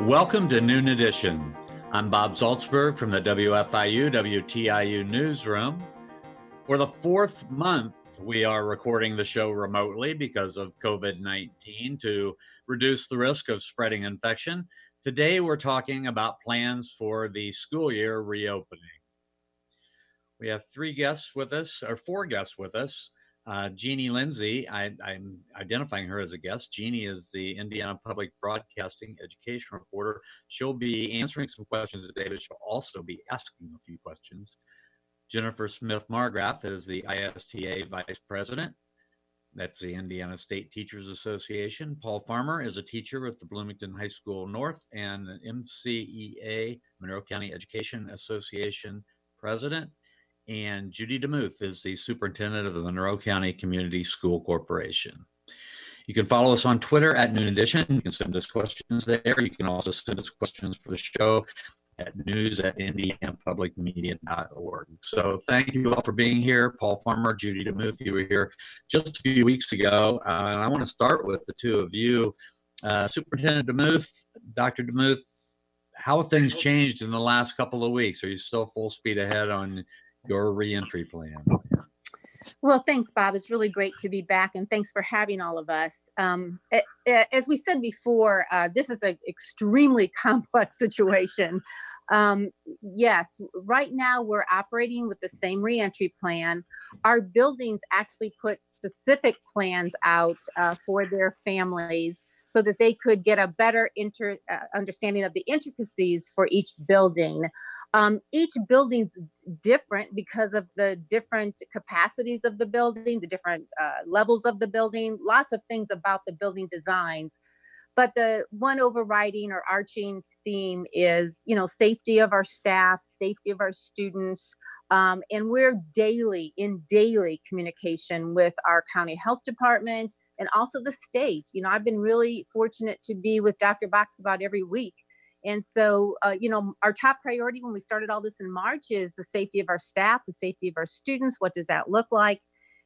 Welcome to Noon Edition. I'm Bob Zaltsberg from the WFIU WTIU newsroom. For the fourth month, we are recording the show remotely because of COVID 19 to reduce the risk of spreading infection. Today, we're talking about plans for the school year reopening. We have three guests with us, or four guests with us. Uh, Jeannie Lindsay, I, am identifying her as a guest. Jeannie is the Indiana Public Broadcasting education reporter. She'll be answering some questions today, but she'll also be asking a few questions. Jennifer Smith Margraf is the ISTA Vice President. That's the Indiana State Teachers Association. Paul Farmer is a teacher with the Bloomington High School North and MCEA, Monroe County Education Association President and Judy DeMuth is the superintendent of the Monroe County Community School Corporation. You can follow us on Twitter at Noon Edition. You can send us questions there. You can also send us questions for the show at news at indianapublicmedia.org. So thank you all for being here. Paul Farmer, Judy DeMuth, you were here just a few weeks ago. Uh, and I want to start with the two of you. Uh, Superintendent DeMuth, Dr. DeMuth, how have things changed in the last couple of weeks? Are you still full speed ahead on your reentry plan. Well, thanks, Bob. It's really great to be back, and thanks for having all of us. Um, it, it, as we said before, uh, this is an extremely complex situation. Um, yes, right now we're operating with the same reentry plan. Our buildings actually put specific plans out uh, for their families so that they could get a better inter, uh, understanding of the intricacies for each building. Um, each building's different because of the different capacities of the building, the different uh, levels of the building, lots of things about the building designs. But the one overriding or arching theme is, you know, safety of our staff, safety of our students, um, and we're daily in daily communication with our county health department and also the state. You know, I've been really fortunate to be with Dr. Box about every week and so, uh, you know, our top priority when we started all this in March is the safety of our staff, the safety of our students. What does that look like?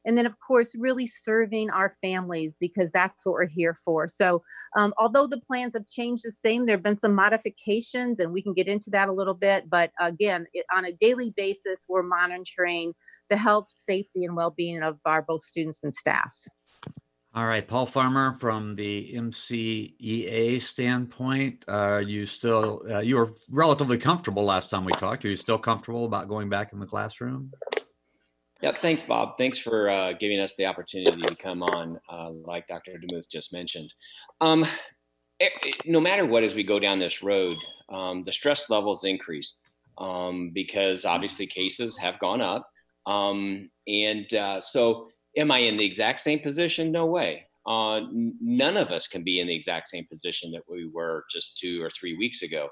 And then, of course, really serving our families because that's what we're here for. So, um, although the plans have changed the same, there have been some modifications, and we can get into that a little bit. But again, it, on a daily basis, we're monitoring the health, safety, and well being of our both students and staff. All right, Paul Farmer, from the MCEA standpoint, are you still, uh, you were relatively comfortable last time we talked. Are you still comfortable about going back in the classroom? Yep, thanks, Bob. Thanks for uh, giving us the opportunity to come on, uh, like Dr. DeMuth just mentioned. Um, it, it, no matter what, as we go down this road, um, the stress levels increase um, because obviously cases have gone up. Um, and uh, so, Am I in the exact same position? No way. Uh, none of us can be in the exact same position that we were just two or three weeks ago.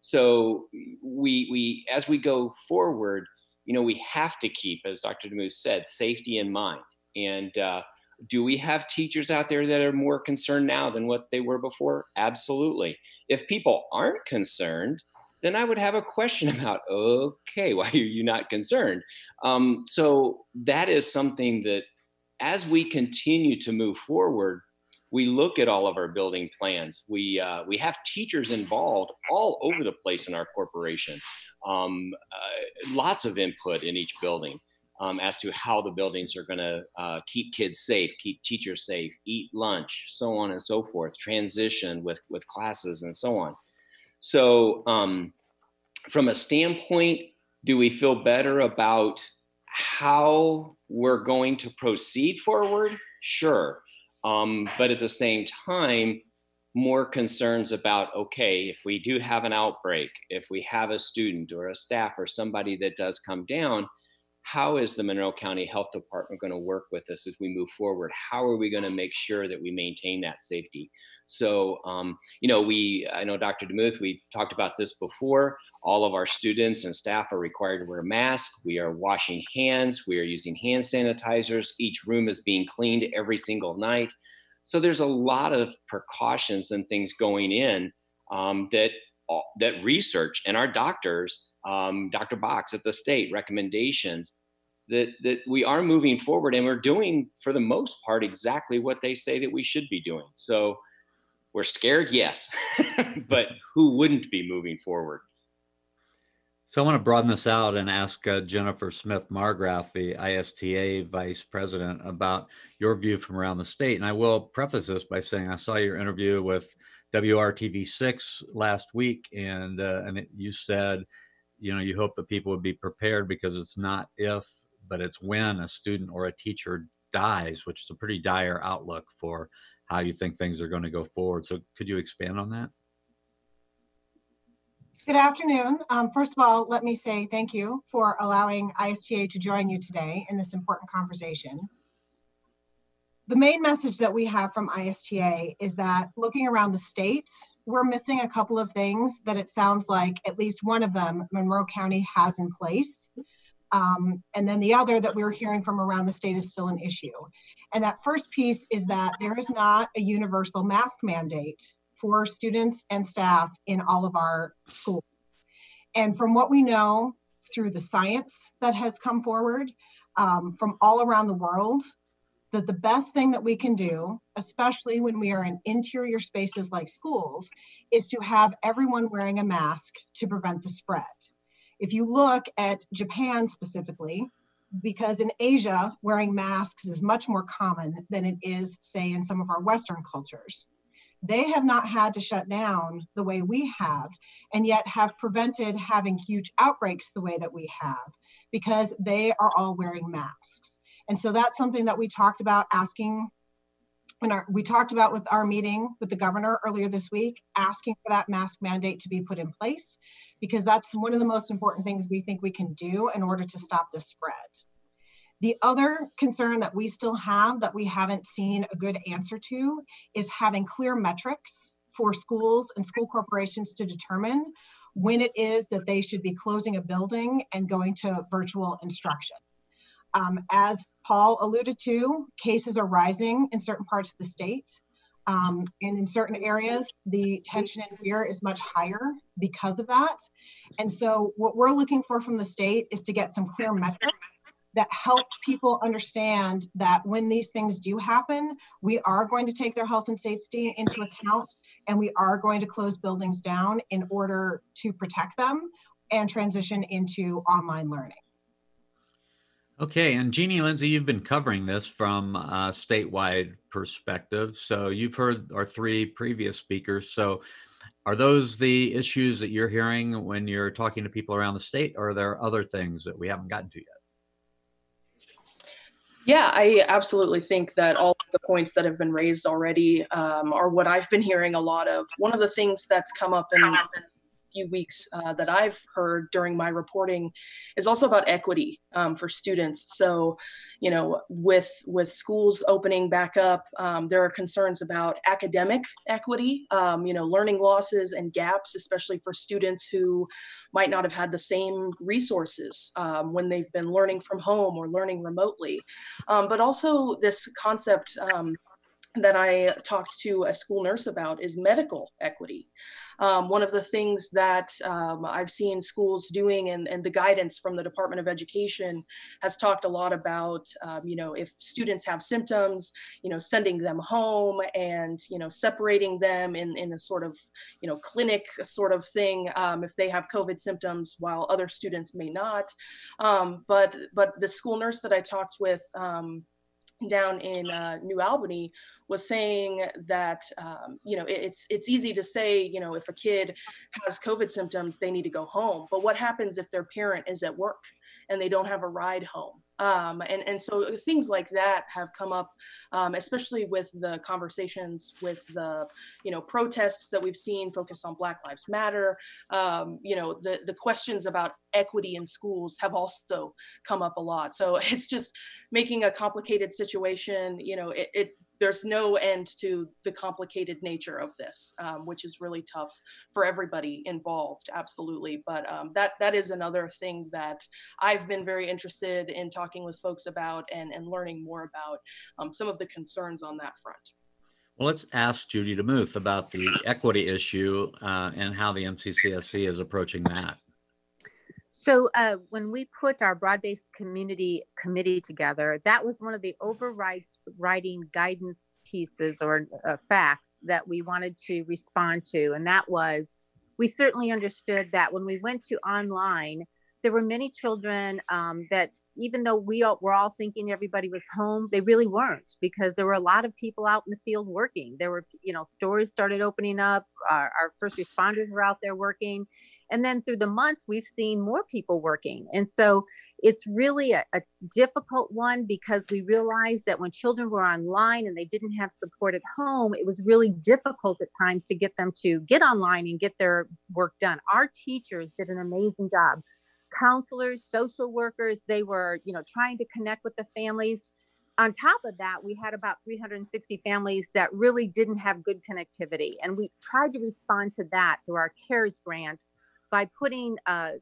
So we we as we go forward, you know, we have to keep, as Dr. DeMuth said, safety in mind. And uh, do we have teachers out there that are more concerned now than what they were before? Absolutely. If people aren't concerned, then I would have a question about, okay, why are you not concerned? Um, so that is something that as we continue to move forward, we look at all of our building plans. We uh, we have teachers involved all over the place in our corporation. Um, uh, lots of input in each building um, as to how the buildings are going to uh, keep kids safe, keep teachers safe, eat lunch, so on and so forth. Transition with with classes and so on. So, um, from a standpoint, do we feel better about how we're going to proceed forward, sure. Um, but at the same time, more concerns about okay, if we do have an outbreak, if we have a student or a staff or somebody that does come down, how is the Monroe County Health Department going to work with us as we move forward? How are we going to make sure that we maintain that safety? So, um, you know, we, I know Dr. DeMuth, we've talked about this before. All of our students and staff are required to wear a mask. We are washing hands. We are using hand sanitizers. Each room is being cleaned every single night. So there's a lot of precautions and things going in um, that that research and our doctors um, Dr. Box at the state recommendations that that we are moving forward and we're doing for the most part exactly what they say that we should be doing. So we're scared, yes, but who wouldn't be moving forward? So I want to broaden this out and ask uh, Jennifer Smith Margraf, the ISTA vice president, about your view from around the state. And I will preface this by saying I saw your interview with WRTV6 last week, and uh, and it, you said you know you hope that people would be prepared because it's not if but it's when a student or a teacher dies which is a pretty dire outlook for how you think things are going to go forward so could you expand on that Good afternoon. Um, first of all, let me say thank you for allowing ISTA to join you today in this important conversation. The main message that we have from ISTA is that looking around the state, we're missing a couple of things that it sounds like at least one of them Monroe County has in place. Um, and then the other that we're hearing from around the state is still an issue. And that first piece is that there is not a universal mask mandate for students and staff in all of our schools. And from what we know through the science that has come forward um, from all around the world, that the best thing that we can do, especially when we are in interior spaces like schools, is to have everyone wearing a mask to prevent the spread. If you look at Japan specifically, because in Asia, wearing masks is much more common than it is, say, in some of our Western cultures. They have not had to shut down the way we have, and yet have prevented having huge outbreaks the way that we have, because they are all wearing masks. And so that's something that we talked about asking and our, we talked about with our meeting with the governor earlier this week, asking for that mask mandate to be put in place, because that's one of the most important things we think we can do in order to stop the spread. The other concern that we still have that we haven't seen a good answer to is having clear metrics for schools and school corporations to determine when it is that they should be closing a building and going to virtual instruction. Um, as Paul alluded to, cases are rising in certain parts of the state. Um, and in certain areas, the tension and fear is much higher because of that. And so, what we're looking for from the state is to get some clear metrics that help people understand that when these things do happen, we are going to take their health and safety into account and we are going to close buildings down in order to protect them and transition into online learning. Okay, and Jeannie Lindsay, you've been covering this from a statewide perspective. So you've heard our three previous speakers. So are those the issues that you're hearing when you're talking to people around the state, or are there other things that we haven't gotten to yet? Yeah, I absolutely think that all of the points that have been raised already um, are what I've been hearing a lot of. One of the things that's come up in few weeks uh, that I've heard during my reporting is also about equity um, for students. So, you know, with with schools opening back up, um, there are concerns about academic equity. Um, you know, learning losses and gaps, especially for students who might not have had the same resources um, when they've been learning from home or learning remotely. Um, but also this concept um, that I talked to a school nurse about is medical equity. Um, one of the things that um, I've seen schools doing and, and, the guidance from the Department of Education has talked a lot about, um, you know, if students have symptoms, you know, sending them home and, you know, separating them in, in a sort of, you know, clinic sort of thing um, if they have COVID symptoms while other students may not. Um, but, but the school nurse that I talked with, um, down in uh, New Albany was saying that um, you know it's it's easy to say you know if a kid has COVID symptoms they need to go home, but what happens if their parent is at work and they don't have a ride home? Um, and, and so things like that have come up, um, especially with the conversations with the, you know, protests that we've seen focused on Black Lives Matter. Um, you know, the, the questions about equity in schools have also come up a lot. So it's just making a complicated situation, you know, it, it there's no end to the complicated nature of this, um, which is really tough for everybody involved. Absolutely, but um, that that is another thing that I've been very interested in talking with folks about and and learning more about um, some of the concerns on that front. Well, let's ask Judy DeMuth about the equity issue uh, and how the MCCSC is approaching that. So uh, when we put our broad-based community committee together, that was one of the overriding guidance pieces or uh, facts that we wanted to respond to, and that was we certainly understood that when we went to online, there were many children um, that even though we all, were all thinking everybody was home, they really weren't because there were a lot of people out in the field working. There were, you know, stores started opening up. Our, our first responders were out there working. And then through the months, we've seen more people working. And so it's really a, a difficult one because we realized that when children were online and they didn't have support at home, it was really difficult at times to get them to get online and get their work done. Our teachers did an amazing job counselors, social workers. They were, you know, trying to connect with the families. On top of that, we had about 360 families that really didn't have good connectivity. And we tried to respond to that through our CARES grant by putting uh,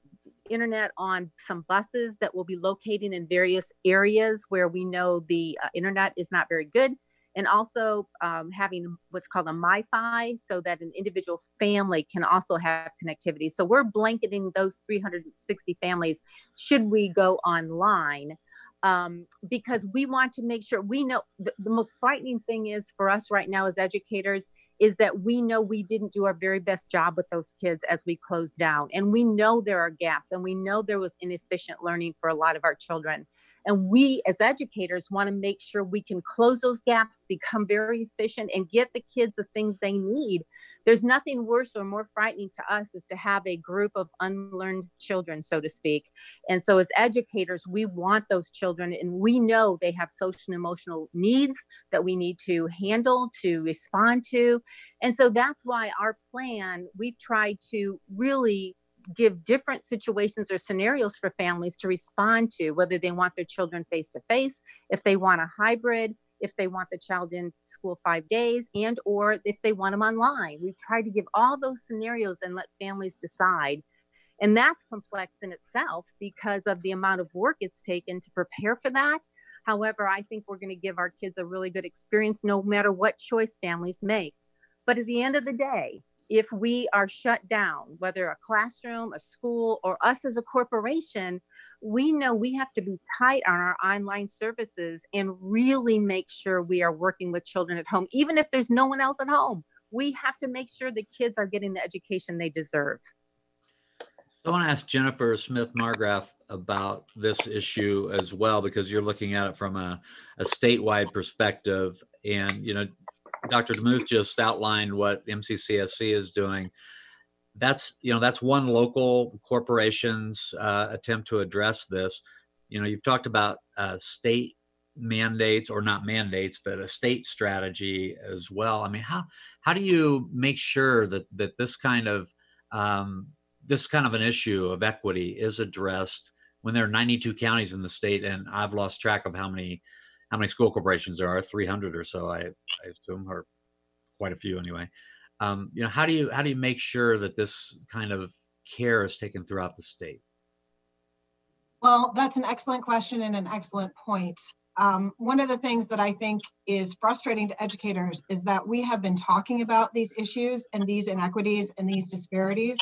internet on some buses that will be locating in various areas where we know the uh, internet is not very good and also um, having what's called a MiFi so that an individual family can also have connectivity. So we're blanketing those 360 families should we go online um, because we want to make sure we know the, the most frightening thing is for us right now as educators is that we know we didn't do our very best job with those kids as we closed down. And we know there are gaps and we know there was inefficient learning for a lot of our children. And we as educators want to make sure we can close those gaps, become very efficient, and get the kids the things they need. There's nothing worse or more frightening to us is to have a group of unlearned children, so to speak. And so as educators, we want those children and we know they have social and emotional needs that we need to handle, to respond to. And so that's why our plan, we've tried to really give different situations or scenarios for families to respond to whether they want their children face to face if they want a hybrid if they want the child in school five days and or if they want them online. We've tried to give all those scenarios and let families decide. And that's complex in itself because of the amount of work it's taken to prepare for that. However i think we're going to give our kids a really good experience no matter what choice families make. But at the end of the day if we are shut down, whether a classroom, a school, or us as a corporation, we know we have to be tight on our online services and really make sure we are working with children at home, even if there's no one else at home. We have to make sure the kids are getting the education they deserve. I want to ask Jennifer Smith Margraf about this issue as well, because you're looking at it from a, a statewide perspective. And, you know, Dr. DeMuth just outlined what MCCSC is doing. That's you know that's one local corporation's uh, attempt to address this. You know, you've talked about uh, state mandates or not mandates, but a state strategy as well. I mean, how how do you make sure that that this kind of um, this kind of an issue of equity is addressed when there are 92 counties in the state, and I've lost track of how many how many school corporations there are 300 or so i, I assume or quite a few anyway. Um, you know how do you how do you make sure that this kind of care is taken throughout the state? Well that's an excellent question and an excellent point. Um, one of the things that i think is frustrating to educators is that we have been talking about these issues and these inequities and these disparities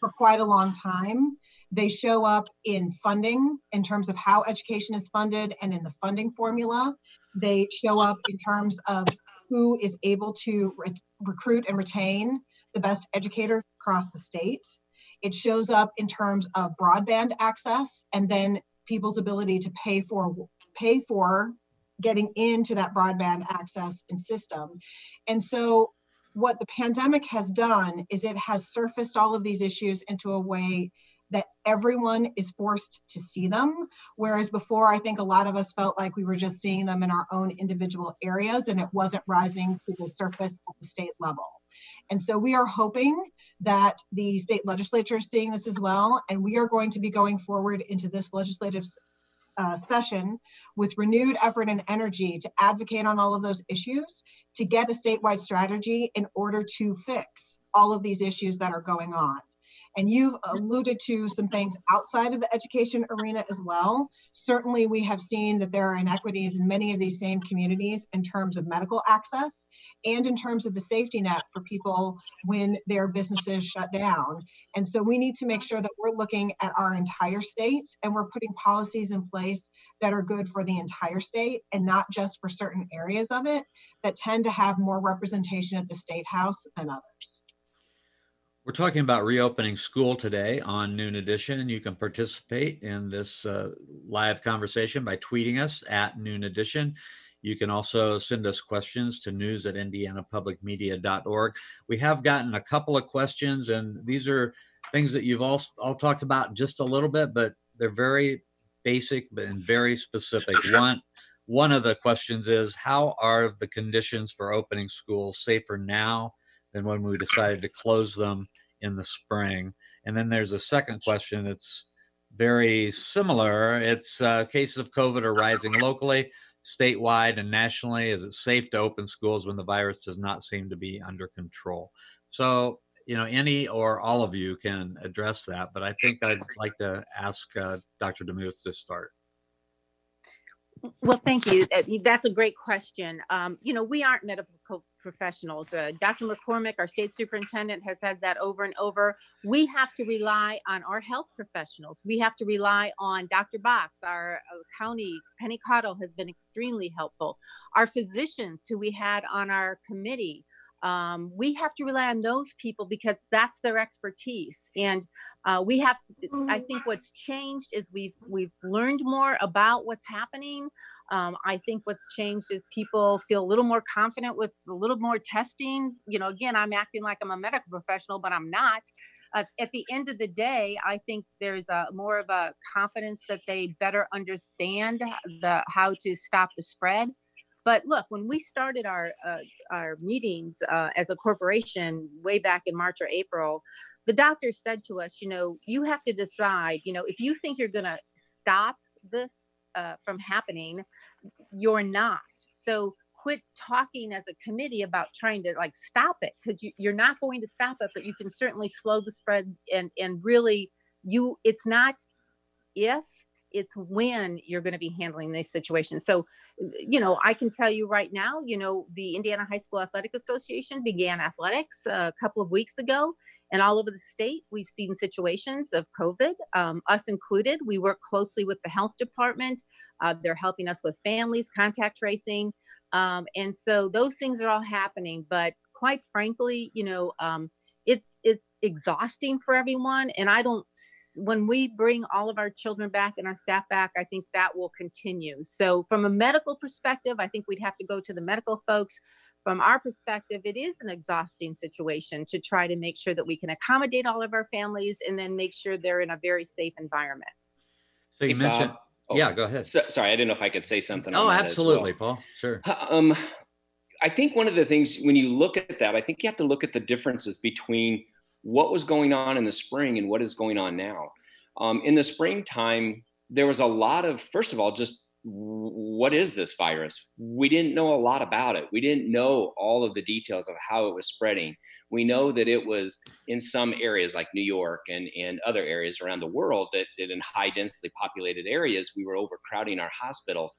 for quite a long time they show up in funding in terms of how education is funded and in the funding formula. They show up in terms of who is able to re- recruit and retain the best educators across the state. It shows up in terms of broadband access and then people's ability to pay for pay for getting into that broadband access and system. And so what the pandemic has done is it has surfaced all of these issues into a way that everyone is forced to see them. Whereas before, I think a lot of us felt like we were just seeing them in our own individual areas and it wasn't rising to the surface at the state level. And so we are hoping that the state legislature is seeing this as well. And we are going to be going forward into this legislative uh, session with renewed effort and energy to advocate on all of those issues to get a statewide strategy in order to fix all of these issues that are going on. And you've alluded to some things outside of the education arena as well. Certainly, we have seen that there are inequities in many of these same communities in terms of medical access and in terms of the safety net for people when their businesses shut down. And so we need to make sure that we're looking at our entire state and we're putting policies in place that are good for the entire state and not just for certain areas of it that tend to have more representation at the state house than others. We're talking about reopening school today on Noon Edition. You can participate in this uh, live conversation by tweeting us at Noon Edition. You can also send us questions to news at indianapublicmedia.org. We have gotten a couple of questions, and these are things that you've all, all talked about just a little bit, but they're very basic and very specific. One, one of the questions is How are the conditions for opening schools safer now than when we decided to close them in the spring. And then there's a second question that's very similar. It's uh, cases of COVID are rising locally, statewide, and nationally. Is it safe to open schools when the virus does not seem to be under control? So, you know, any or all of you can address that, but I think I'd like to ask uh, Dr. DeMuth to start. Well, thank you. That's a great question. Um, you know, we aren't medical professionals. Uh, Dr. McCormick, our state superintendent, has said that over and over. We have to rely on our health professionals. We have to rely on Dr. Box, our uh, county. Penny Caudill has been extremely helpful. Our physicians who we had on our committee um, we have to rely on those people because that's their expertise and uh, we have to i think what's changed is we've we've learned more about what's happening um, i think what's changed is people feel a little more confident with a little more testing you know again i'm acting like i'm a medical professional but i'm not uh, at the end of the day, I think there's a more of a confidence that they better understand the how to stop the spread. But look, when we started our uh, our meetings uh, as a corporation way back in March or April, the doctor said to us, you know, you have to decide, you know, if you think you're going to stop this uh, from happening, you're not. So quit talking as a committee about trying to like stop it because you, you're not going to stop it, but you can certainly slow the spread and and really you. It's not if it's when you're going to be handling these situations. So, you know, I can tell you right now, you know, the Indiana High School Athletic Association began athletics a couple of weeks ago. And all over the state, we've seen situations of COVID, um, us included. We work closely with the health department. Uh, they're helping us with families, contact tracing. Um, and so those things are all happening. But quite frankly, you know, um, it's it's exhausting for everyone and i don't when we bring all of our children back and our staff back i think that will continue so from a medical perspective i think we'd have to go to the medical folks from our perspective it is an exhausting situation to try to make sure that we can accommodate all of our families and then make sure they're in a very safe environment. So you hey, mentioned oh, yeah go ahead. So, sorry i didn't know if i could say something oh absolutely well. paul. Sure. Um I think one of the things when you look at that, I think you have to look at the differences between what was going on in the spring and what is going on now. Um, in the springtime, there was a lot of, first of all, just what is this virus? We didn't know a lot about it. We didn't know all of the details of how it was spreading. We know that it was in some areas like New York and, and other areas around the world that, that in high densely populated areas, we were overcrowding our hospitals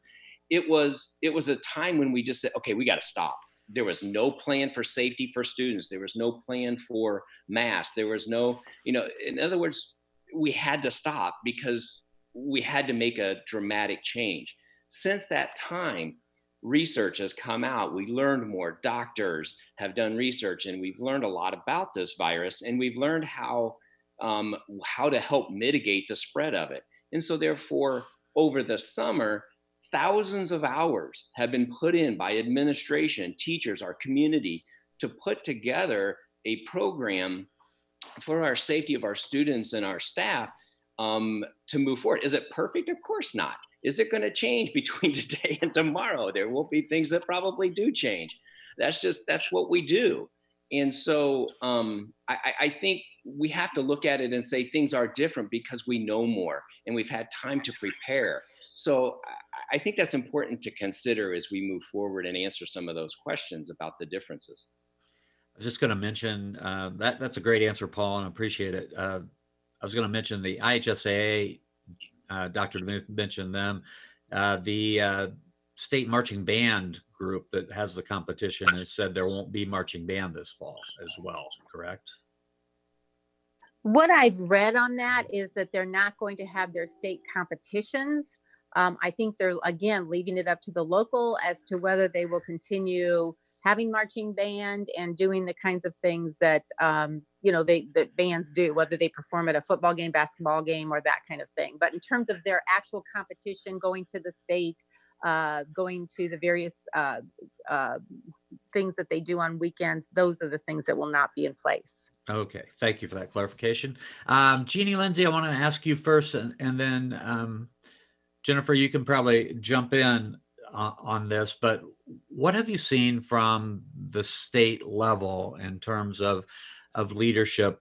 it was it was a time when we just said, okay, we got to stop. There was no plan for safety for students. There was no plan for masks. There was no, you know, in other words, we had to stop because we had to make a dramatic change. Since that time, research has come out. We learned more. Doctors have done research, and we've learned a lot about this virus, and we've learned how um, how to help mitigate the spread of it. And so, therefore, over the summer, thousands of hours have been put in by administration, teachers, our community to put together a program for our safety of our students and our staff um, to move forward. Is it perfect? Of course not. Is it going to change between today and tomorrow? There will be things that probably do change. That's just that's what we do. And so um, I, I think we have to look at it and say things are different because we know more and we've had time to prepare. So I think that's important to consider as we move forward and answer some of those questions about the differences. I was just going to mention uh, that that's a great answer, Paul, and I appreciate it. Uh, I was going to mention the IHSAA. Uh, Dr. mentioned them. Uh, the uh, state marching band group that has the competition has said there won't be marching band this fall as well. Correct? What I've read on that is that they're not going to have their state competitions. Um, I think they're again leaving it up to the local as to whether they will continue having marching band and doing the kinds of things that um, you know they that bands do whether they perform at a football game basketball game or that kind of thing. But in terms of their actual competition going to the state uh, going to the various uh, uh, things that they do on weekends those are the things that will not be in place. Okay thank you for that clarification. Um, jeannie lindsay i want to ask you first and, and then um, jennifer you can probably jump in on this, but what have you seen from the state level in terms of of leadership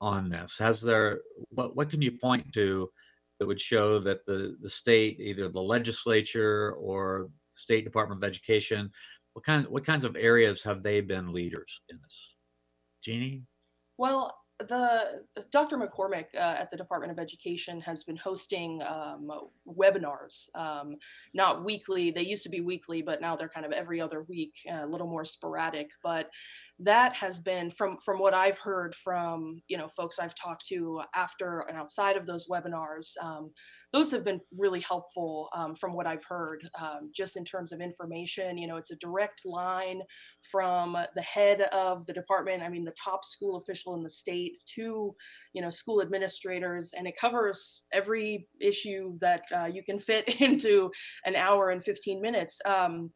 on this? Has there what what can you point to that would show that the the state, either the legislature or State Department of Education, what kind what kinds of areas have they been leaders in this? Jeannie? Well, the Dr. McCormick uh, at the Department of Education has been hosting um, webinars, um, not weekly. They used to be weekly, but now they're kind of every other week, uh, a little more sporadic. But that has been from from what I've heard from you know folks I've talked to after and outside of those webinars. Um, those have been really helpful um, from what I've heard, um, just in terms of information. You know, it's a direct line from the head of the department, I mean, the top school official in the state, to, you know, school administrators, and it covers every issue that uh, you can fit into an hour and 15 minutes. Um,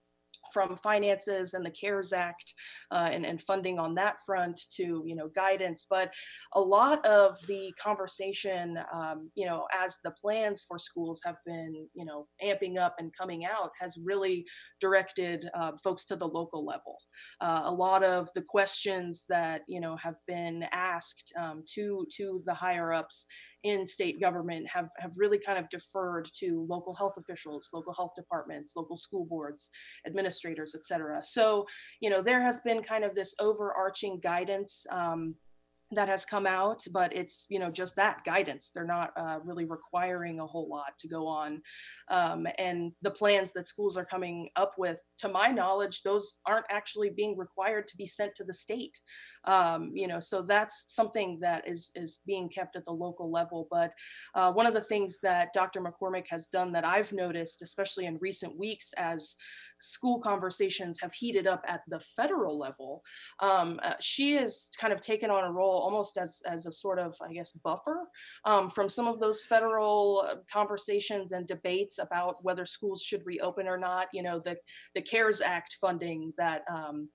from finances and the CARES Act uh, and, and funding on that front to you know guidance, but a lot of the conversation, um, you know, as the plans for schools have been you know amping up and coming out, has really directed uh, folks to the local level. Uh, a lot of the questions that you know have been asked um, to to the higher ups in state government have, have really kind of deferred to local health officials, local health departments, local school boards, administrators, et cetera. So, you know, there has been kind of this overarching guidance um, that has come out, but it's you know just that guidance. They're not uh, really requiring a whole lot to go on, um, and the plans that schools are coming up with, to my knowledge, those aren't actually being required to be sent to the state. Um, you know, so that's something that is is being kept at the local level. But uh, one of the things that Dr. McCormick has done that I've noticed, especially in recent weeks, as school conversations have heated up at the federal level, um, uh, she has kind of taken on a role almost as, as a sort of, I guess, buffer um, from some of those federal uh, conversations and debates about whether schools should reopen or not. You know, the, the CARES Act funding that um,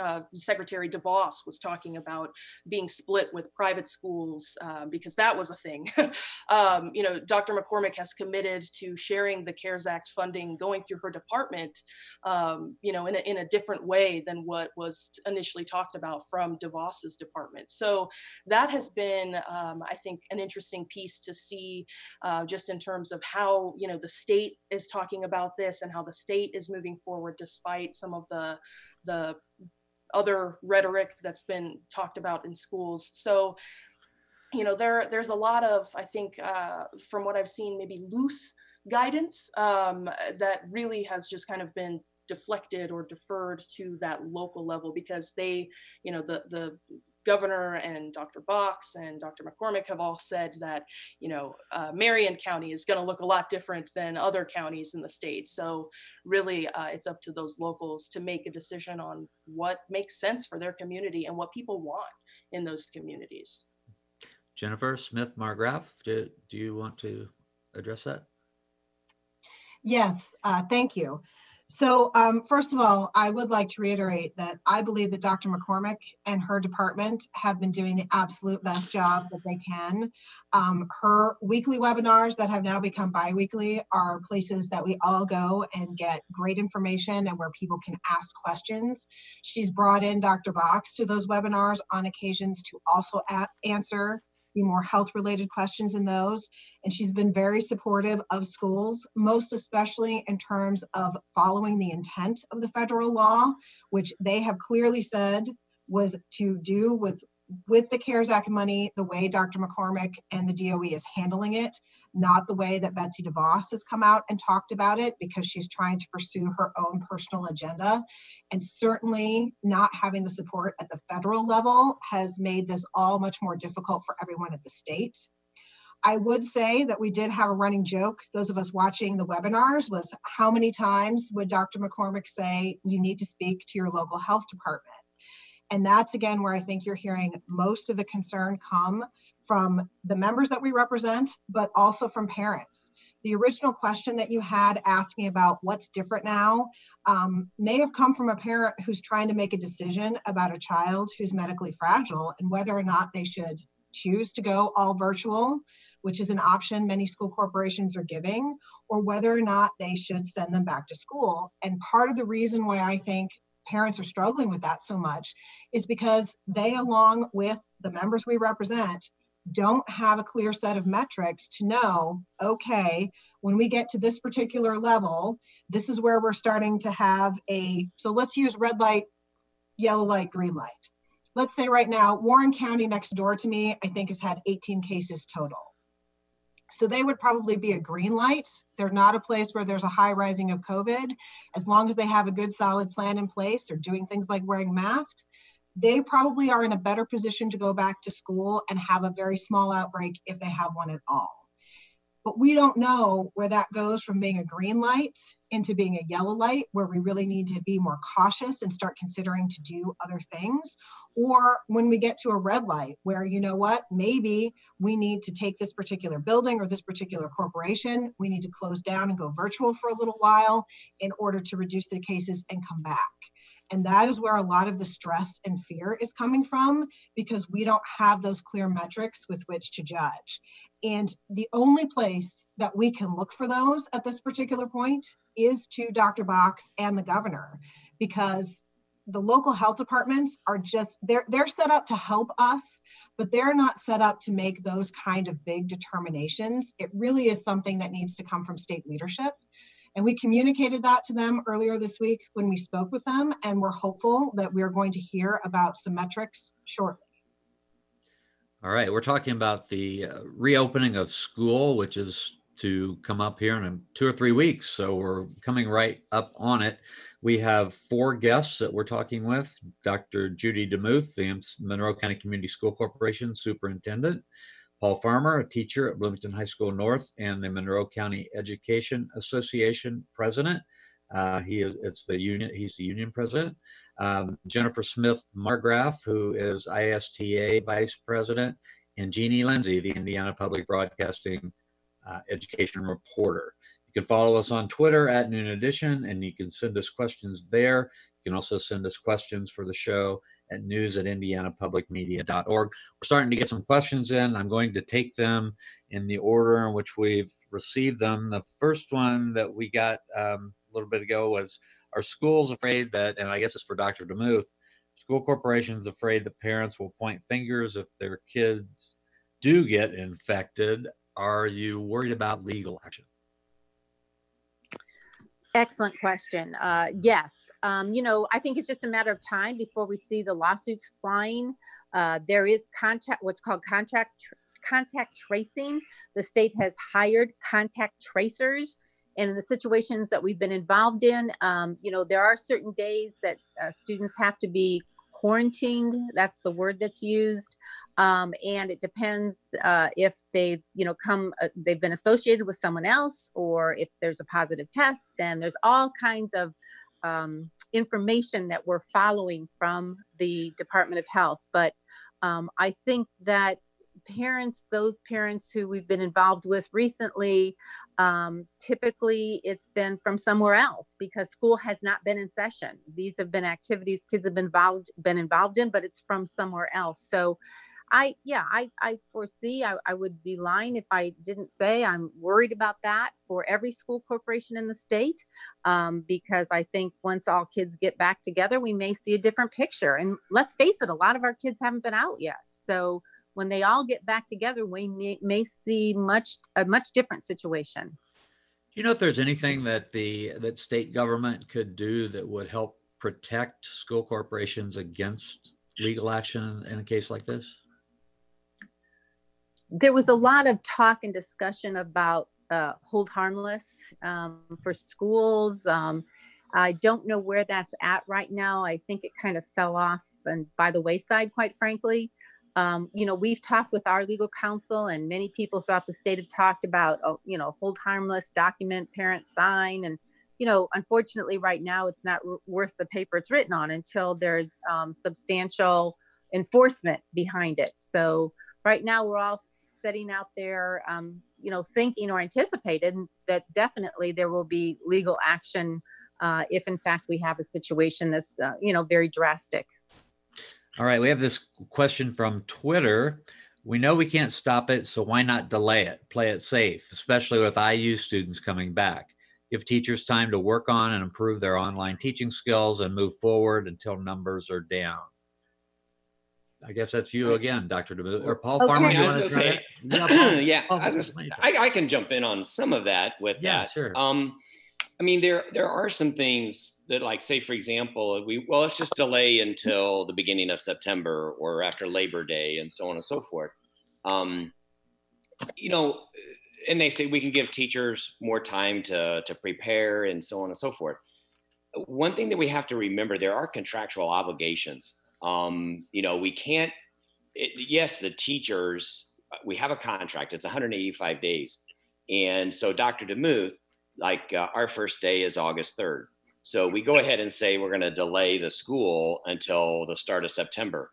uh, Secretary DeVos was talking about being split with private schools uh, because that was a thing. um, you know, Dr. McCormick has committed to sharing the CARES Act funding going through her department, um, you know, in a, in a different way than what was initially talked about from DeVos's department. So that has been, um, I think, an interesting piece to see uh, just in terms of how, you know, the state is talking about this and how the state is moving forward despite some of the the other rhetoric that's been talked about in schools. So, you know, there there's a lot of I think uh, from what I've seen, maybe loose guidance um, that really has just kind of been deflected or deferred to that local level because they, you know, the the governor and Dr. Box and Dr. McCormick have all said that, you know, uh, Marion County is going to look a lot different than other counties in the state. So really, uh, it's up to those locals to make a decision on what makes sense for their community and what people want in those communities. Jennifer Smith Margraf, do, do you want to address that? Yes, uh, thank you. So, um, first of all, I would like to reiterate that I believe that Dr. McCormick and her department have been doing the absolute best job that they can. Um, her weekly webinars that have now become bi-weekly are places that we all go and get great information and where people can ask questions. She's brought in Dr. Box to those webinars on occasions to also answer the more health related questions in those. And she's been very supportive of schools, most especially in terms of following the intent of the federal law, which they have clearly said was to do with with the CARES Act money, the way Dr. McCormick and the DOE is handling it, not the way that Betsy DeVos has come out and talked about it because she's trying to pursue her own personal agenda. And certainly not having the support at the federal level has made this all much more difficult for everyone at the state. I would say that we did have a running joke, those of us watching the webinars, was how many times would Dr. McCormick say, you need to speak to your local health department? And that's again where I think you're hearing most of the concern come from the members that we represent, but also from parents. The original question that you had asking about what's different now um, may have come from a parent who's trying to make a decision about a child who's medically fragile and whether or not they should choose to go all virtual, which is an option many school corporations are giving, or whether or not they should send them back to school. And part of the reason why I think parents are struggling with that so much is because they, along with the members we represent, don't have a clear set of metrics to know, okay, when we get to this particular level, this is where we're starting to have a, so let's use red light, yellow light, green light. Let's say right now, Warren County next door to me, I think has had 18 cases total. So they would probably be a green light. They're not a place where there's a high rising of COVID. As long as they have a good solid plan in place or doing things like wearing masks, they probably are in a better position to go back to school and have a very small outbreak if they have one at all. But we don't know where that goes from being a green light into being a yellow light, where we really need to be more cautious and start considering to do other things. Or when we get to a red light, where you know what, maybe we need to take this particular building or this particular corporation, we need to close down and go virtual for a little while in order to reduce the cases and come back. And that is where a lot of the stress and fear is coming from because we don't have those clear metrics with which to judge. And the only place that we can look for those at this particular point is to Dr. Box and the governor because the local health departments are just they're they're set up to help us but they're not set up to make those kind of big determinations it really is something that needs to come from state leadership and we communicated that to them earlier this week when we spoke with them, and we're hopeful that we're going to hear about some metrics shortly. All right, we're talking about the uh, reopening of school, which is to come up here in two or three weeks. So we're coming right up on it. We have four guests that we're talking with Dr. Judy DeMuth, the Monroe County Community School Corporation Superintendent, Paul Farmer, a teacher at Bloomington High School North and the Monroe County Education Association president. Uh, he is it's the union. He's the union president. Um, Jennifer Smith Margraf, who is ISTA vice president, and Jeannie Lindsay, the Indiana Public Broadcasting uh, education reporter. You can follow us on Twitter at Noon Edition, and you can send us questions there. You can also send us questions for the show at news at indianapublicmedia.org. We're starting to get some questions in. I'm going to take them in the order in which we've received them. The first one that we got um, a little bit ago was Are schools afraid that, and I guess it's for Dr. DeMuth, school corporations afraid that parents will point fingers if their kids do get infected? Are you worried about legal action? Excellent question. Uh, yes, um, you know, I think it's just a matter of time before we see the lawsuits flying. Uh, there is contact, what's called contact tr- contact tracing. The state has hired contact tracers, and in the situations that we've been involved in, um, you know, there are certain days that uh, students have to be quarantined. That's the word that's used. Um, and it depends uh, if they've, you know, come, uh, they've been associated with someone else or if there's a positive test. And there's all kinds of um, information that we're following from the Department of Health. But um, I think that parents, those parents who we've been involved with recently, um, typically it's been from somewhere else because school has not been in session. These have been activities kids have been involved been involved in, but it's from somewhere else. So I, yeah, I, I foresee, I, I would be lying if I didn't say I'm worried about that for every school corporation in the state. Um, because I think once all kids get back together, we may see a different picture. And let's face it, a lot of our kids haven't been out yet. So when they all get back together, we may, may see much, a much different situation. Do you know if there's anything that the, that state government could do that would help protect school corporations against legal action in a case like this? there was a lot of talk and discussion about uh, hold harmless um, for schools. Um, I don't know where that's at right now. I think it kind of fell off and by the wayside, quite frankly. Um, you know, we've talked with our legal counsel, and many people throughout the state have talked about, oh, you know, hold harmless, document, parents sign, and you know, unfortunately, right now it's not r- worth the paper it's written on until there's um, substantial enforcement behind it. So right now, we're all setting out there, um, you know, thinking or anticipating that definitely there will be legal action uh, if, in fact, we have a situation that's, uh, you know, very drastic. All right, we have this question from Twitter. We know we can't stop it, so why not delay it? Play it safe, especially with IU students coming back. Give teachers time to work on and improve their online teaching skills and move forward until numbers are down. I guess that's you again, Dr. DeMuth. Or Paul Okay. Farmer, you want to was try gonna? Yeah, Paul. yeah, Paul, I, was just- I, I can jump in on some of that with Yeah, that. sure. Um, I mean, there there are some things that, like, say for example, we well, let's just delay until the beginning of September or after Labor Day, and so on and so forth. Um, you know, and they say we can give teachers more time to to prepare and so on and so forth. One thing that we have to remember: there are contractual obligations. Um, you know, we can't. It, yes, the teachers. We have a contract. It's 185 days, and so Dr. DeMuth like uh, our first day is August 3rd. So we go ahead and say we're going to delay the school until the start of September.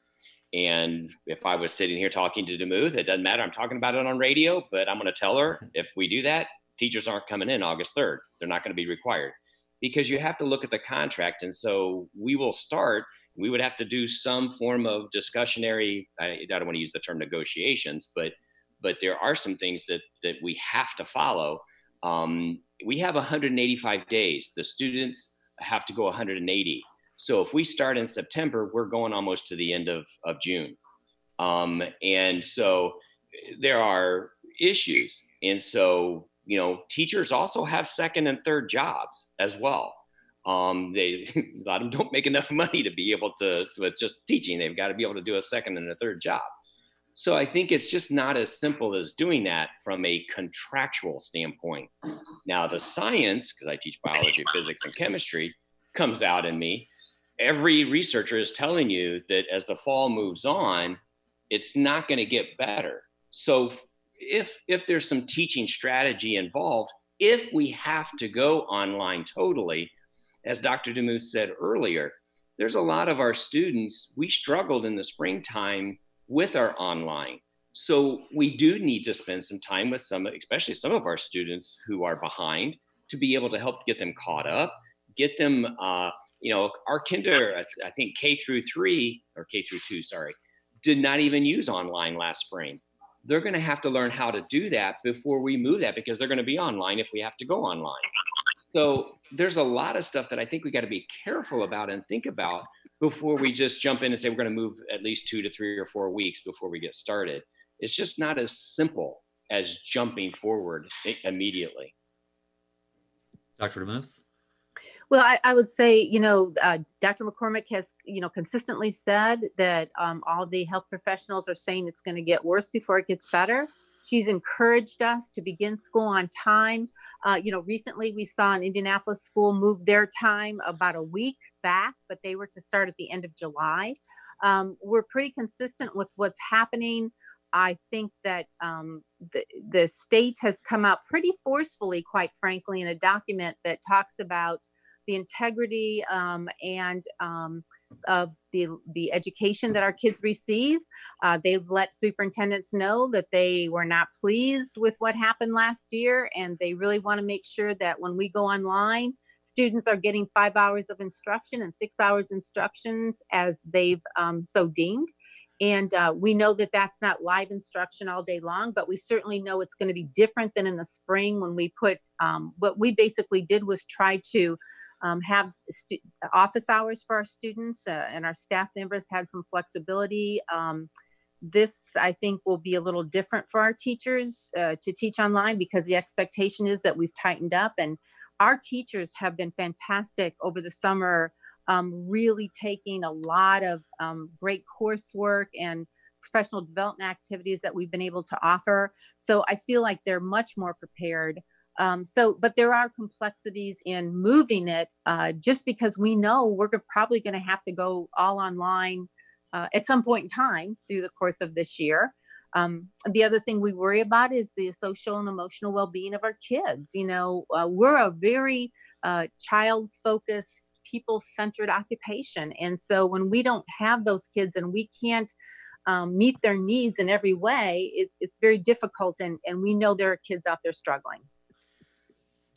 And if I was sitting here talking to Demuth, it doesn't matter. I'm talking about it on radio, but I'm going to tell her if we do that, teachers aren't coming in August 3rd. They're not going to be required because you have to look at the contract. And so we will start, we would have to do some form of discussionary, I, I don't want to use the term negotiations, but but there are some things that that we have to follow. Um, we have 185 days. The students have to go 180. So if we start in September, we're going almost to the end of, of June. Um, and so there are issues. And so, you know, teachers also have second and third jobs as well. Um, they a lot of them don't make enough money to be able to with just teaching. They've got to be able to do a second and a third job. So I think it's just not as simple as doing that from a contractual standpoint. Now the science, because I teach biology, physics, and chemistry, comes out in me. Every researcher is telling you that as the fall moves on, it's not going to get better. So if if there's some teaching strategy involved, if we have to go online totally, as Dr. Demuth said earlier, there's a lot of our students, we struggled in the springtime with our online. So we do need to spend some time with some, especially some of our students who are behind, to be able to help get them caught up, get them, uh, you know, our kinder, I think K through three or K through two, sorry, did not even use online last spring. They're going to have to learn how to do that before we move that because they're going to be online if we have to go online. So there's a lot of stuff that I think we got to be careful about and think about before we just jump in and say we're going to move at least two to three or four weeks before we get started. It's just not as simple as jumping forward immediately. Dr. DeMuth? Well, I, I, would say, you know, uh, Dr. McCormick has, you know, consistently said that um, all the health professionals are saying it's going to get worse before it gets better. She's encouraged us to begin school on time. Uh, you know, recently we saw an Indianapolis school move their time about a week back, but they were to start at the end of July. Um, we're pretty consistent with what's happening. I think that um, the, the state has come out pretty forcefully, quite frankly, in a document that talks about the integrity um, and um, of the, the education that our kids receive. Uh, they've let superintendents know that they were not pleased with what happened last year, and they really want to make sure that when we go online, students are getting five hours of instruction and six hours instructions as they've um, so deemed. And uh, we know that that's not live instruction all day long, but we certainly know it's going to be different than in the spring when we put um, what we basically did was try to um, have stu- office hours for our students uh, and our staff members had some flexibility. Um, this, I think, will be a little different for our teachers uh, to teach online because the expectation is that we've tightened up and our teachers have been fantastic over the summer um, really taking a lot of um, great coursework and professional development activities that we've been able to offer. So I feel like they're much more prepared. Um, so, but there are complexities in moving it uh, just because we know we're probably going to have to go all online uh, at some point in time through the course of this year. Um, the other thing we worry about is the social and emotional well-being of our kids. You know, uh, we're a very uh, child-focused, people-centered occupation, and so when we don't have those kids and we can't um, meet their needs in every way, it's it's very difficult. And and we know there are kids out there struggling.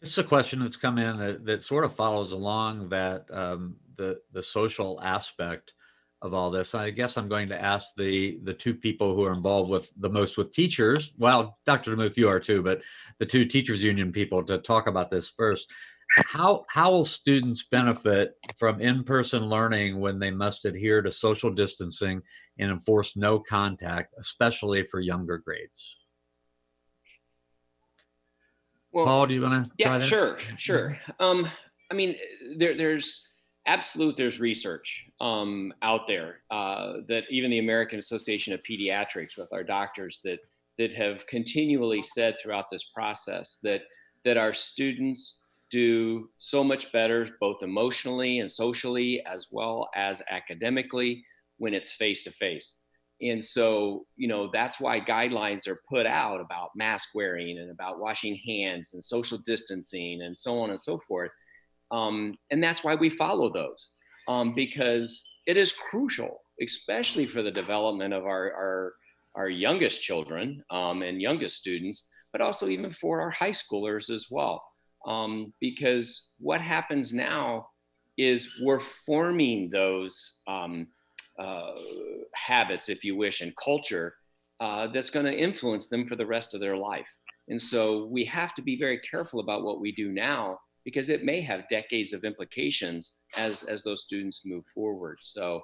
This is a question that's come in that, that sort of follows along that um, the the social aspect of all this. I guess I'm going to ask the the two people who are involved with the most with teachers. Well, Dr. DeMuth, you are too, but the two teachers union people to talk about this first. How how will students benefit from in-person learning when they must adhere to social distancing and enforce no contact, especially for younger grades? Well, Paul, do you want to try Yeah, sure, sure. Um, I mean, there, there's absolute there's research um, out there uh, that even the American Association of Pediatrics with our doctors that that have continually said throughout this process that that our students do so much better both emotionally and socially as well as academically when it's face to face and so you know that's why guidelines are put out about mask wearing and about washing hands and social distancing and so on and so forth. Um, and that's why we follow those um, because it is crucial especially for the development of our our, our youngest children um, and youngest students but also even for our high schoolers as well. Um, because what happens now is we're forming those um, uh, habits, if you wish, and culture uh, that's going to influence them for the rest of their life. And so we have to be very careful about what we do now because it may have decades of implications as as those students move forward. So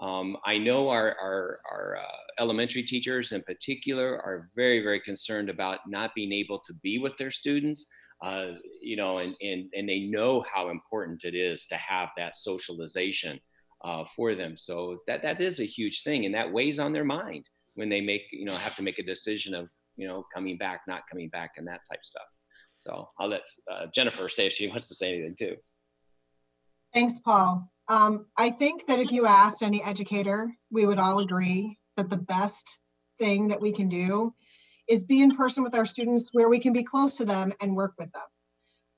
um, I know our our, our uh, elementary teachers in particular are very very concerned about not being able to be with their students. Uh, you know, and, and and they know how important it is to have that socialization uh, for them. So that that is a huge thing, and that weighs on their mind when they make you know have to make a decision of you know coming back, not coming back, and that type stuff. So I'll let uh, Jennifer say if she wants to say anything too. Thanks, Paul. Um, I think that if you asked any educator, we would all agree that the best thing that we can do is be in person with our students where we can be close to them and work with them.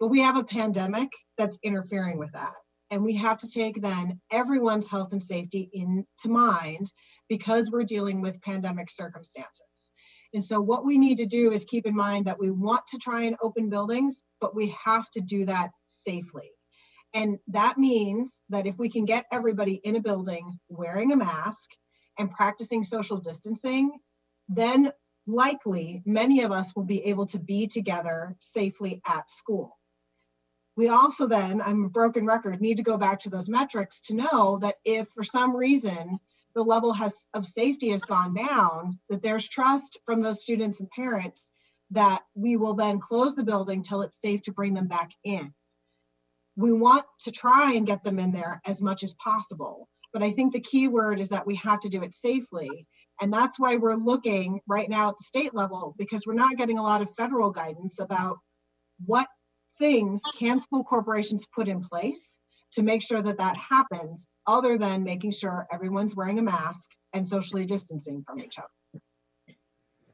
But we have a pandemic that's interfering with that. And we have to take then everyone's health and safety into mind because we're dealing with pandemic circumstances. And so what we need to do is keep in mind that we want to try and open buildings, but we have to do that safely. And that means that if we can get everybody in a building wearing a mask and practicing social distancing, then likely many of us will be able to be together safely at school. We also then, I'm a broken record, need to go back to those metrics to know that if for some reason the level has of safety has gone down, that there's trust from those students and parents that we will then close the building till it's safe to bring them back in. We want to try and get them in there as much as possible. But I think the key word is that we have to do it safely. And that's why we're looking right now at the state level because we're not getting a lot of federal guidance about what things can school corporations put in place to make sure that that happens other than making sure everyone's wearing a mask and socially distancing from each other.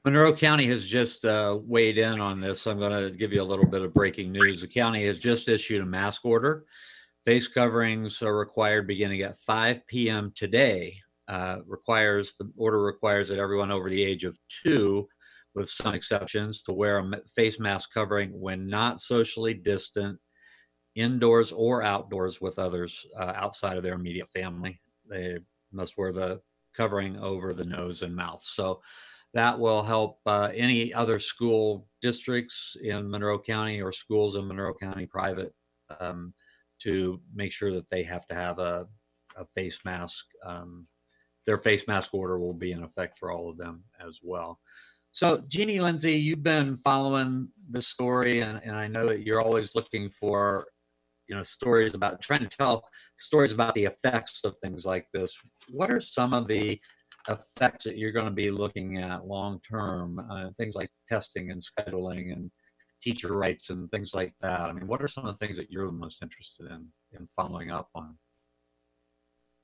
Monroe County has just uh, weighed in on this. I'm going to give you a little bit of breaking news. The county has just issued a mask order Face coverings are required beginning at 5 p.m. today. Uh, requires the order requires that everyone over the age of two, with some exceptions, to wear a face mask covering when not socially distant, indoors or outdoors with others uh, outside of their immediate family. They must wear the covering over the nose and mouth. So that will help uh, any other school districts in Monroe County or schools in Monroe County private um, to make sure that they have to have a, a face mask. Um, their face mask order will be in effect for all of them as well. So, Jeanie Lindsay, you've been following the story, and, and I know that you're always looking for, you know, stories about trying to tell stories about the effects of things like this. What are some of the effects that you're going to be looking at long term? Uh, things like testing and scheduling and teacher rights and things like that. I mean, what are some of the things that you're the most interested in in following up on?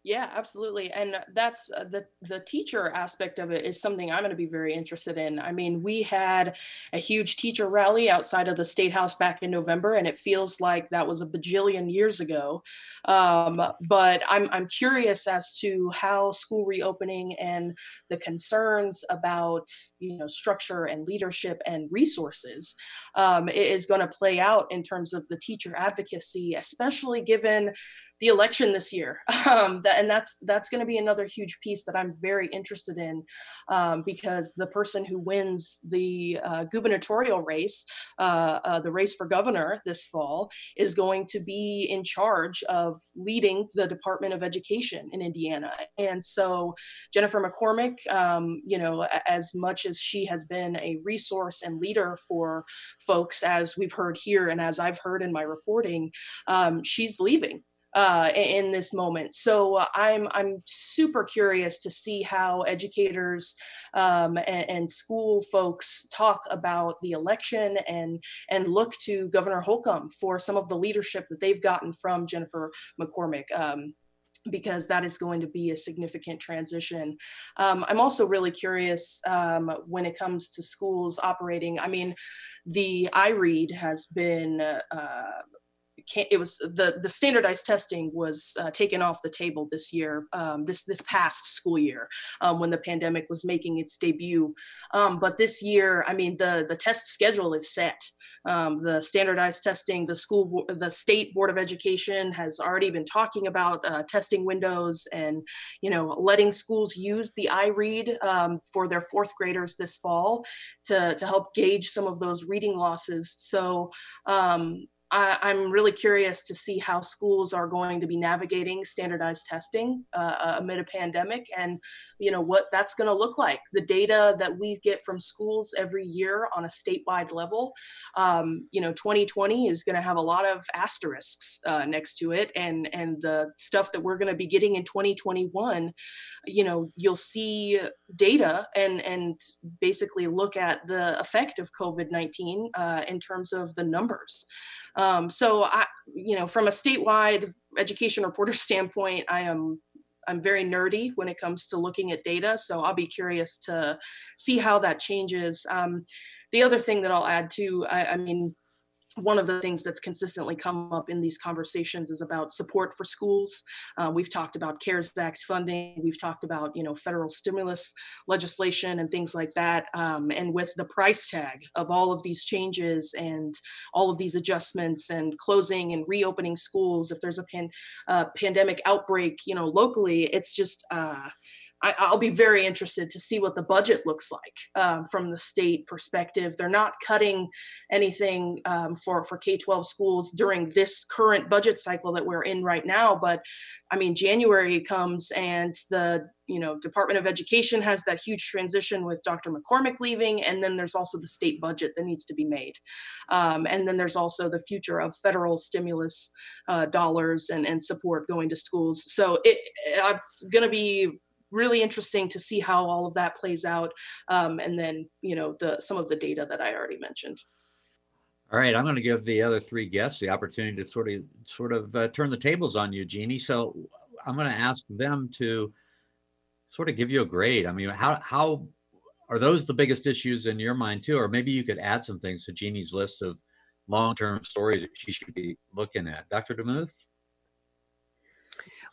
Yeah, absolutely. And that's uh, the the teacher aspect of it is something I'm going to be very interested in. I mean, we had a huge teacher rally outside of the state house back in November, and it feels like that was a bajillion years ago. Um, but I'm I'm curious as to how school reopening and the concerns about you know structure and leadership and resources um, is going to play out in terms of the teacher advocacy, especially given the election this year. Um, that, and that's that's going to be another huge piece that I'm very interested in um, because the person who wins the uh, gubernatorial race, uh, uh, the race for governor this fall, is going to be in charge of leading the Department of Education in Indiana. And so Jennifer McCormick, um, you know, as much as she has been a resource and leader for folks, as we've heard here and as I've heard in my reporting, um, she's leaving uh, in this moment. So uh, I'm I'm super curious to see how educators um, and, and, school folks talk about the election and and look to Governor Holcomb for some of the leadership that they've gotten from Jennifer McCormick. Um, because that is going to be a significant transition. Um, I'm also really curious um, when it comes to schools operating. I mean, the iRead has been uh, it was the the standardized testing was uh, taken off the table this year, um, this this past school year, um, when the pandemic was making its debut. Um, but this year, I mean, the the test schedule is set. Um, the standardized testing, the school, the state board of education has already been talking about uh, testing windows and, you know, letting schools use the iRead um, for their fourth graders this fall to to help gauge some of those reading losses. So um, I, am really curious to see how schools are going to be navigating standardized testing uh, uh amid a pandemic and you know what that's going to look like. The data that we get from schools every year on a statewide level um, you know 2020 is going to have a lot of asterisks uh, next to it. And and the stuff that we're going to be getting in 2021 you know you'll see data and and basically look at the effect of covid-19 uh, in terms of the numbers um, so I, you know, from a statewide education reporter standpoint, I am I'm very nerdy when it comes to looking at data. So I'll be curious to see how that changes. Um, the other thing that I'll add to, I, I mean, one of the things that's consistently come up in these conversations is about support for schools. Uh, we've talked about CARES Act funding. We've talked about you know federal stimulus legislation and things like that. Um, and with the price tag of all of these changes and all of these adjustments and closing and reopening schools, if there's a pan, uh, pandemic outbreak, you know locally, it's just uh, I, will be very interested to see what the budget looks like um, from the state perspective. They're not cutting anything um, for for K twelve schools during this current budget cycle that we're in right now. But I mean, January comes and the you know Department of Education has that huge transition with Dr. McCormick leaving, and then there's also the state budget that needs to be made, um, and then there's also the future of federal stimulus uh, dollars and and support going to schools. So it, it's going to be really interesting to see how all of that plays out. Um, and then, you know, the some of the data that I already mentioned. All right, I'm going to give the other three guests the opportunity to sort of sort of uh, turn the tables on you, Jeanie. So I'm going to ask them to sort of give you a grade. I mean, how how are those the biggest issues in your mind too, or maybe you could add some things to Jeanie's list of long-term stories that she should be looking at. Dr. DeMuth?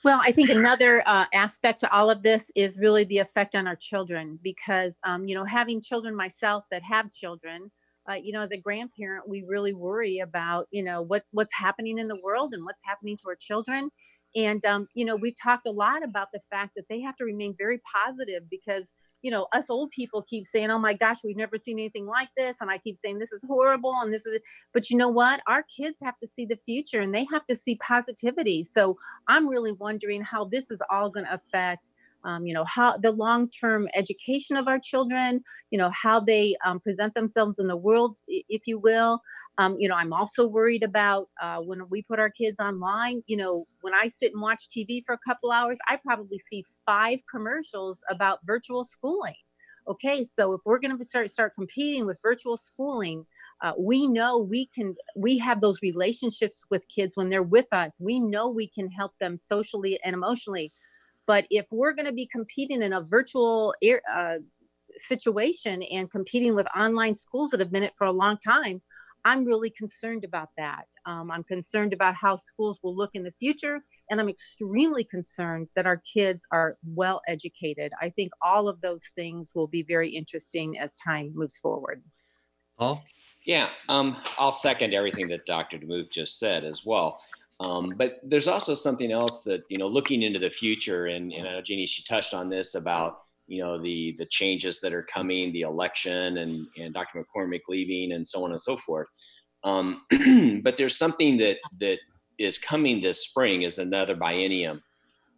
Well, I think another uh, aspect to all of this is really the effect on our children because, um, you know, having children myself that have children, uh, you know, as a grandparent, we really worry about, you know, what what's happening in the world and what's happening to our children. And, um, you know, we've talked a lot about the fact that they have to remain very positive because you know, us old people keep saying, oh my gosh, we've never seen anything like this. And I keep saying, this is horrible. And this is, but you know what? Our kids have to see the future and they have to see positivity. So I'm really wondering how this is all going to affect um, you know how the long-term education of our children you know how they um, present themselves in the world if you will. Um, you know i'm also worried about uh, when we put our kids online you know when i sit and watch tv for a couple hours i probably see five commercials about virtual schooling. Okay so if we're going to start start competing with virtual schooling uh, we know we can we have those relationships with kids when they're with us. We know we can help them socially and emotionally but if we're going to be competing in a virtual uh, situation and competing with online schools that have been it for a long time, I'm really concerned about that. Um, I'm concerned about how schools will look in the future. And I'm extremely concerned that our kids are well educated. I think all of those things will be very interesting as time moves forward. Paul? Yeah, um, I'll second everything that Dr. DeMuth just said as well. Um, but there's also something else that, you know, looking into the future, and, and I know Jeanie, she touched on this about, you know, the, the changes that are coming, the election and, and Dr. McCormick leaving and so on and so forth. Um, but there's something that, that is coming this spring is another biennium.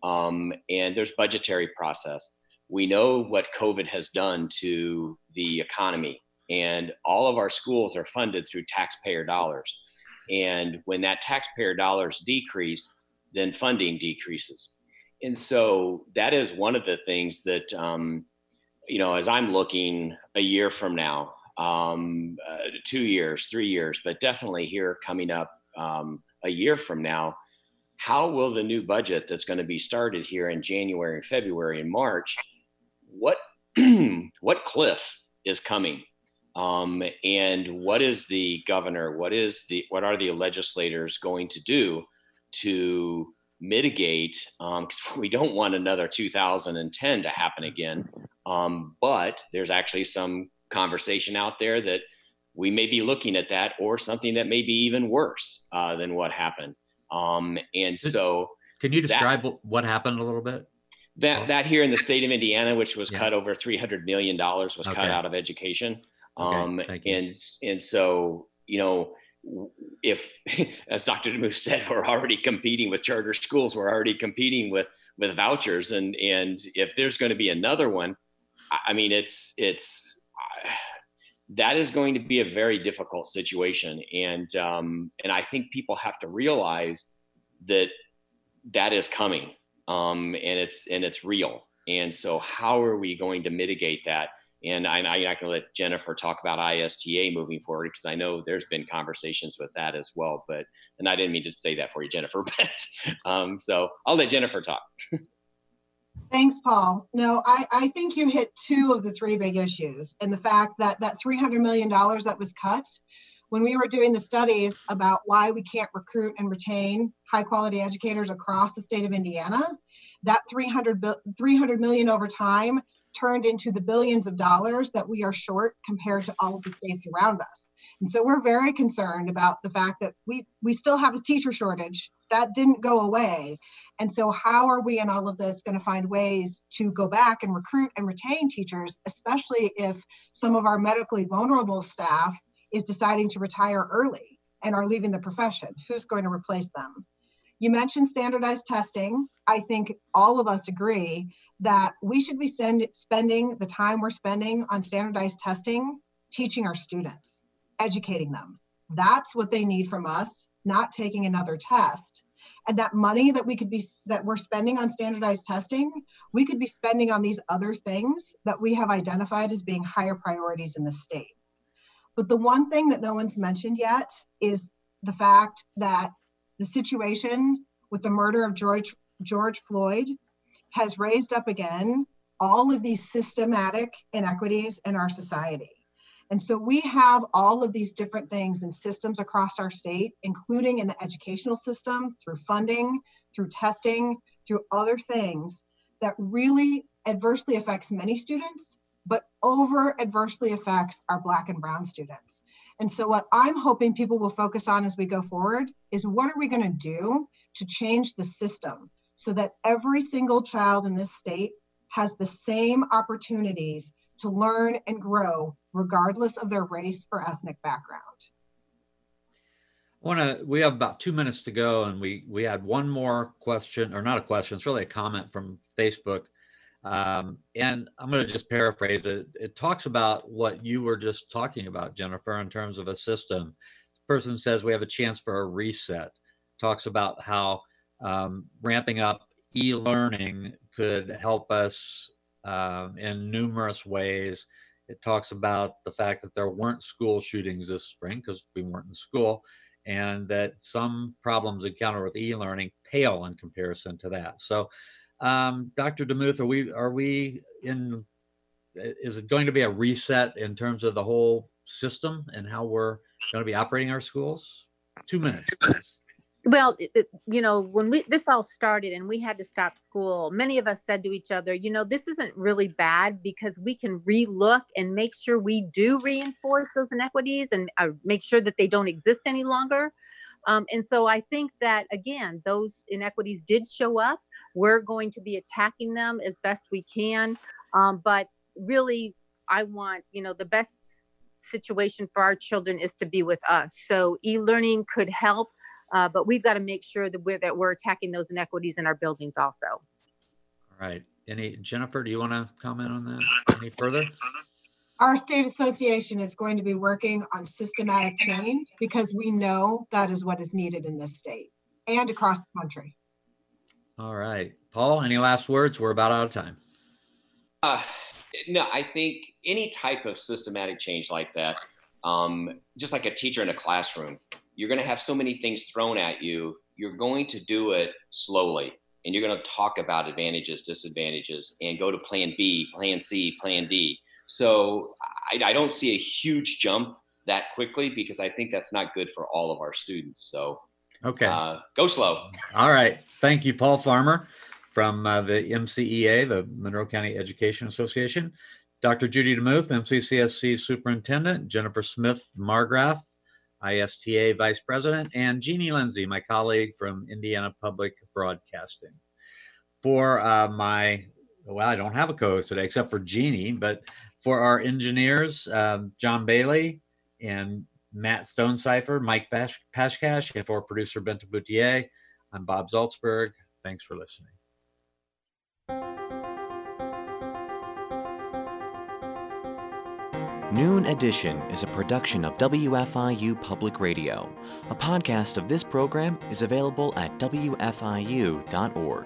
Um, and there's budgetary process. We know what COVID has done to the economy and all of our schools are funded through taxpayer dollars. And when that taxpayer dollars decrease, then funding decreases. And so that is one of the things that, um, you know, as I'm looking a year from now, um, uh, two years, three years, but definitely here coming up um, a year from now, how will the new budget that's going to be started here in January February and March, what what cliff is coming? Um, and what is the governor what is the what are the legislators going to do to mitigate um, because we don't want another 2010 to happen again um, but there's actually some conversation out there that we may be looking at that or something that may be even worse uh, than what happened um, and so can you describe that, what happened a little bit that that here in the state of indiana which was yeah. cut over 300 million dollars was okay. cut out of education um, and and so you know if as dr demuth said we're already competing with charter schools we're already competing with with vouchers and and if there's going to be another one i mean it's it's that is going to be a very difficult situation and um and i think people have to realize that that is coming um and it's and it's real and so how are we going to mitigate that and I, am not going to let Jennifer talk about ISTA moving forward because I know there's been conversations with that as well. But and I didn't mean to say that for you, Jennifer. But um, so I'll let Jennifer talk. Thanks, Paul. No, I, I think you hit two of the three big issues, and the fact that that $300 million that was cut when we were doing the studies about why we can't recruit and retain high quality educators across the state of Indiana, that 300, 300 million over time turned into the billions of dollars that we are short compared to all of the states around us. And so we're very concerned about the fact that we we still have a teacher shortage that didn't go away. And so how are we in all of this going to find ways to go back and recruit and retain teachers, especially if some of our medically vulnerable staff is deciding to retire early and are leaving the profession? Who's going to replace them? You mentioned standardized testing. I think all of us agree that we should be send, spending the time we're spending on standardized testing teaching our students, educating them. That's what they need from us, not taking another test. And that money that we could be that we're spending on standardized testing, we could be spending on these other things that we have identified as being higher priorities in the state. But the one thing that no one's mentioned yet is the fact that the situation with the murder of George, George Floyd has raised up again all of these systematic inequities in our society. And so we have all of these different things and systems across our state, including in the educational system, through funding, through testing, through other things that really adversely affects many students, but over adversely affects our Black and Brown students. And so, what I'm hoping people will focus on as we go forward is what are we going to do to change the system so that every single child in this state has the same opportunities to learn and grow, regardless of their race or ethnic background. I want to. We have about two minutes to go, and we we had one more question, or not a question. It's really a comment from Facebook, um, and I'm going to just paraphrase it. It talks about what you were just talking about, Jennifer, in terms of a system. This person says we have a chance for a reset. Talks about how um, ramping up e-learning could help us um, in numerous ways. It talks about the fact that there weren't school shootings this spring because we weren't in school, and that some problems encountered with e-learning pale in comparison to that. So, um, Dr. Demuth, are we are we in? Is it going to be a reset in terms of the whole system and how we're going to be operating our schools? Two minutes. Please. Well, it, you know, when we this all started and we had to stop school, many of us said to each other, you know, this isn't really bad because we can relook and make sure we do reinforce those inequities and uh, make sure that they don't exist any longer. Um, and so I think that again, those inequities did show up. We're going to be attacking them as best we can. Um, but really, I want, you know, the best situation for our children is to be with us. So e-learning could help uh, but we've got to make sure that we're that we're attacking those inequities in our buildings also. All right. Any Jennifer, do you want to comment on that any further? Our state association is going to be working on systematic change because we know that is what is needed in this state and across the country. All right. Paul, any last words? We're about out of time. Uh, no, I think any type of systematic change like that, um, just like a teacher in a classroom, you're going to have so many things thrown at you. You're going to do it slowly and you're going to talk about advantages, disadvantages, and go to plan B, plan C, plan D. So I, I, don't see a huge jump that quickly because I think that's not good for all of our students. So, okay, uh, go slow. All right. Thank you, Paul Farmer from uh, the MCEA, the Monroe County Education Association. Dr. Judy DeMuth, MCCSC Superintendent, Jennifer Smith Margraf, ISTA Vice President, and Jeanie Lindsay, my colleague from Indiana Public Broadcasting. For uh, my, well, I don't have a co host today except for Jeanie, but for our engineers, um, John Bailey and Matt Stonecipher, Mike Pash- Pashkash, and for producer Bente Bouthier, I'm Bob Zaltsberg. Thanks for listening. Noon Edition is a production of WFIU Public Radio. A podcast of this program is available at WFIU.org.